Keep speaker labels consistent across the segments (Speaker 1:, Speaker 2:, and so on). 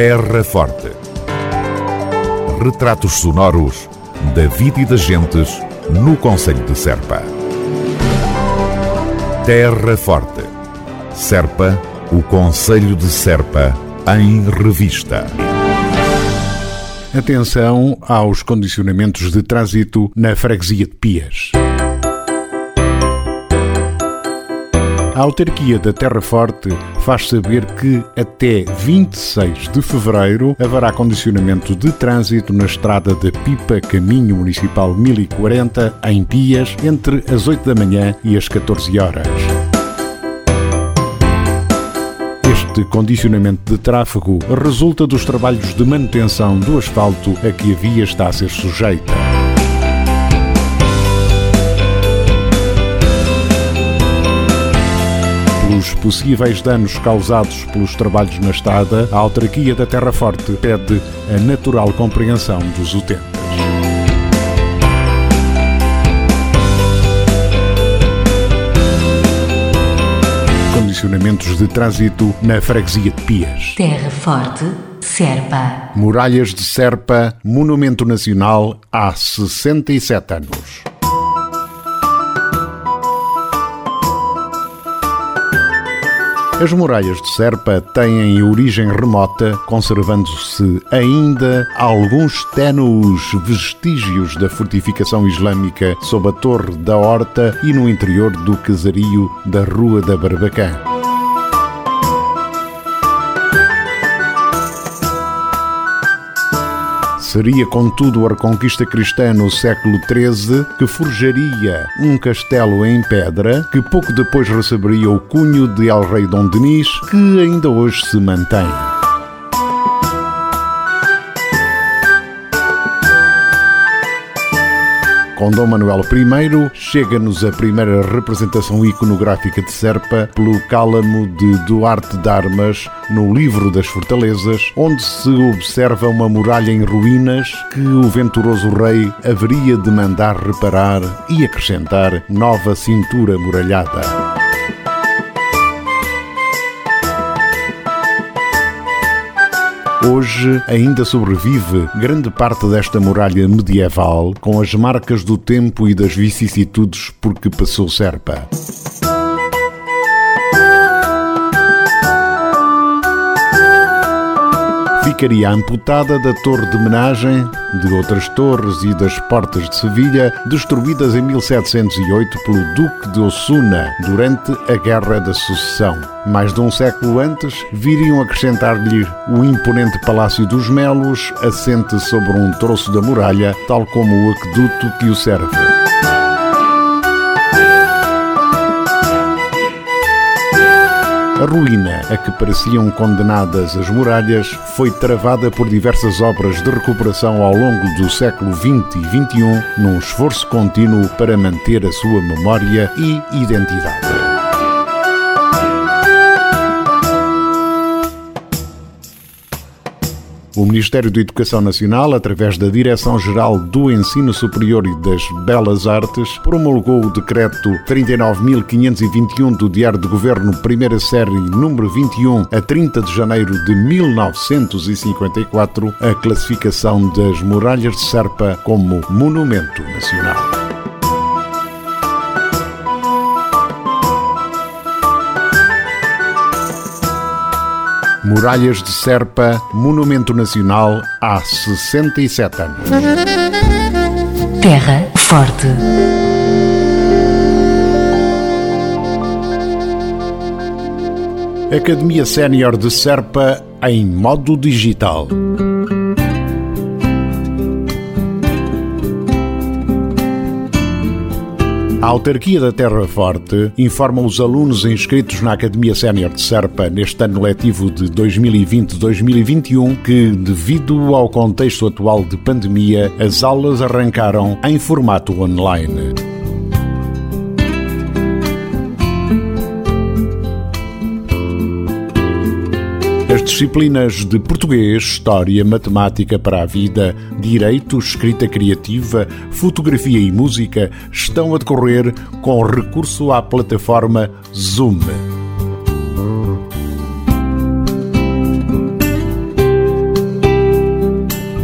Speaker 1: Terra Forte. Retratos sonoros da vida e das gentes no Conselho de Serpa. Terra Forte. Serpa, o Conselho de Serpa, em revista.
Speaker 2: Atenção aos condicionamentos de trânsito na freguesia de Pias. A autarquia da Terra Forte faz saber que até 26 de fevereiro haverá condicionamento de trânsito na estrada da Pipa Caminho Municipal 1040 em Pias entre as 8 da manhã e as 14 horas. Este condicionamento de tráfego resulta dos trabalhos de manutenção do asfalto a que a via está a ser sujeita. Pelos possíveis danos causados pelos trabalhos na estrada, a autarquia da Terra Forte pede a natural compreensão dos utentes. Condicionamentos de trânsito na freguesia de Pias.
Speaker 3: Terra Forte, Serpa.
Speaker 2: Muralhas de Serpa, Monumento Nacional há 67 anos. As muralhas de Serpa têm origem remota, conservando-se ainda alguns ténuos vestígios da fortificação islâmica sob a Torre da Horta e no interior do casario da Rua da Barbacã. Seria, contudo, a reconquista cristã no século XIII que forjaria um castelo em pedra que pouco depois receberia o cunho de El Rei Dom Denis, que ainda hoje se mantém. Com Dom Manuel I, chega-nos a primeira representação iconográfica de Serpa pelo cálamo de Duarte de Armas no Livro das Fortalezas, onde se observa uma muralha em ruínas que o venturoso rei haveria de mandar reparar e acrescentar nova cintura muralhada. Hoje ainda sobrevive grande parte desta muralha medieval, com as marcas do tempo e das vicissitudes por que passou Serpa. Ficaria amputada da torre de homenagem, de outras torres e das portas de Sevilha, destruídas em 1708 pelo Duque de Osuna durante a Guerra da Sucessão. Mais de um século antes, viriam acrescentar-lhe o imponente Palácio dos Melos, assente sobre um troço da muralha, tal como o aqueduto que o serve. A ruína a que pareciam condenadas as muralhas foi travada por diversas obras de recuperação ao longo do século XX e XXI, num esforço contínuo para manter a sua memória e identidade. O Ministério da Educação Nacional, através da Direção-Geral do Ensino Superior e das Belas Artes, promulgou o Decreto 39.521 do Diário de Governo, primeira série, número 21, a 30 de janeiro de 1954, a classificação das Muralhas de Serpa como Monumento Nacional. Muralhas de Serpa, Monumento Nacional há 67 anos.
Speaker 3: Terra Forte.
Speaker 2: Academia Sénior de Serpa em modo digital. A autarquia da Terra Forte informa os alunos inscritos na Academia Sénior de Serpa neste ano letivo de 2020-2021 que, devido ao contexto atual de pandemia, as aulas arrancaram em formato online. Disciplinas de português, história, matemática para a vida, direito, escrita criativa, fotografia e música estão a decorrer com recurso à plataforma Zoom.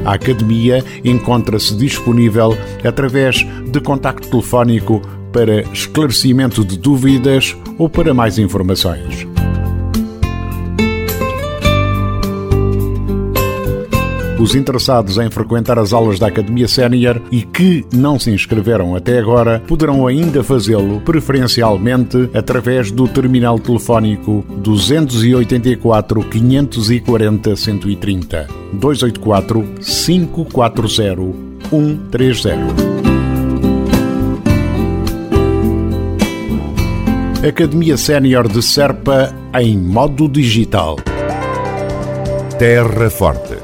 Speaker 2: A Academia encontra-se disponível através de contacto telefónico para esclarecimento de dúvidas ou para mais informações. Os interessados em frequentar as aulas da Academia Sénior e que não se inscreveram até agora poderão ainda fazê-lo, preferencialmente através do terminal telefónico 284 540 130 284 540 130. Academia Sénior de Serpa em modo digital.
Speaker 1: Terra Forte.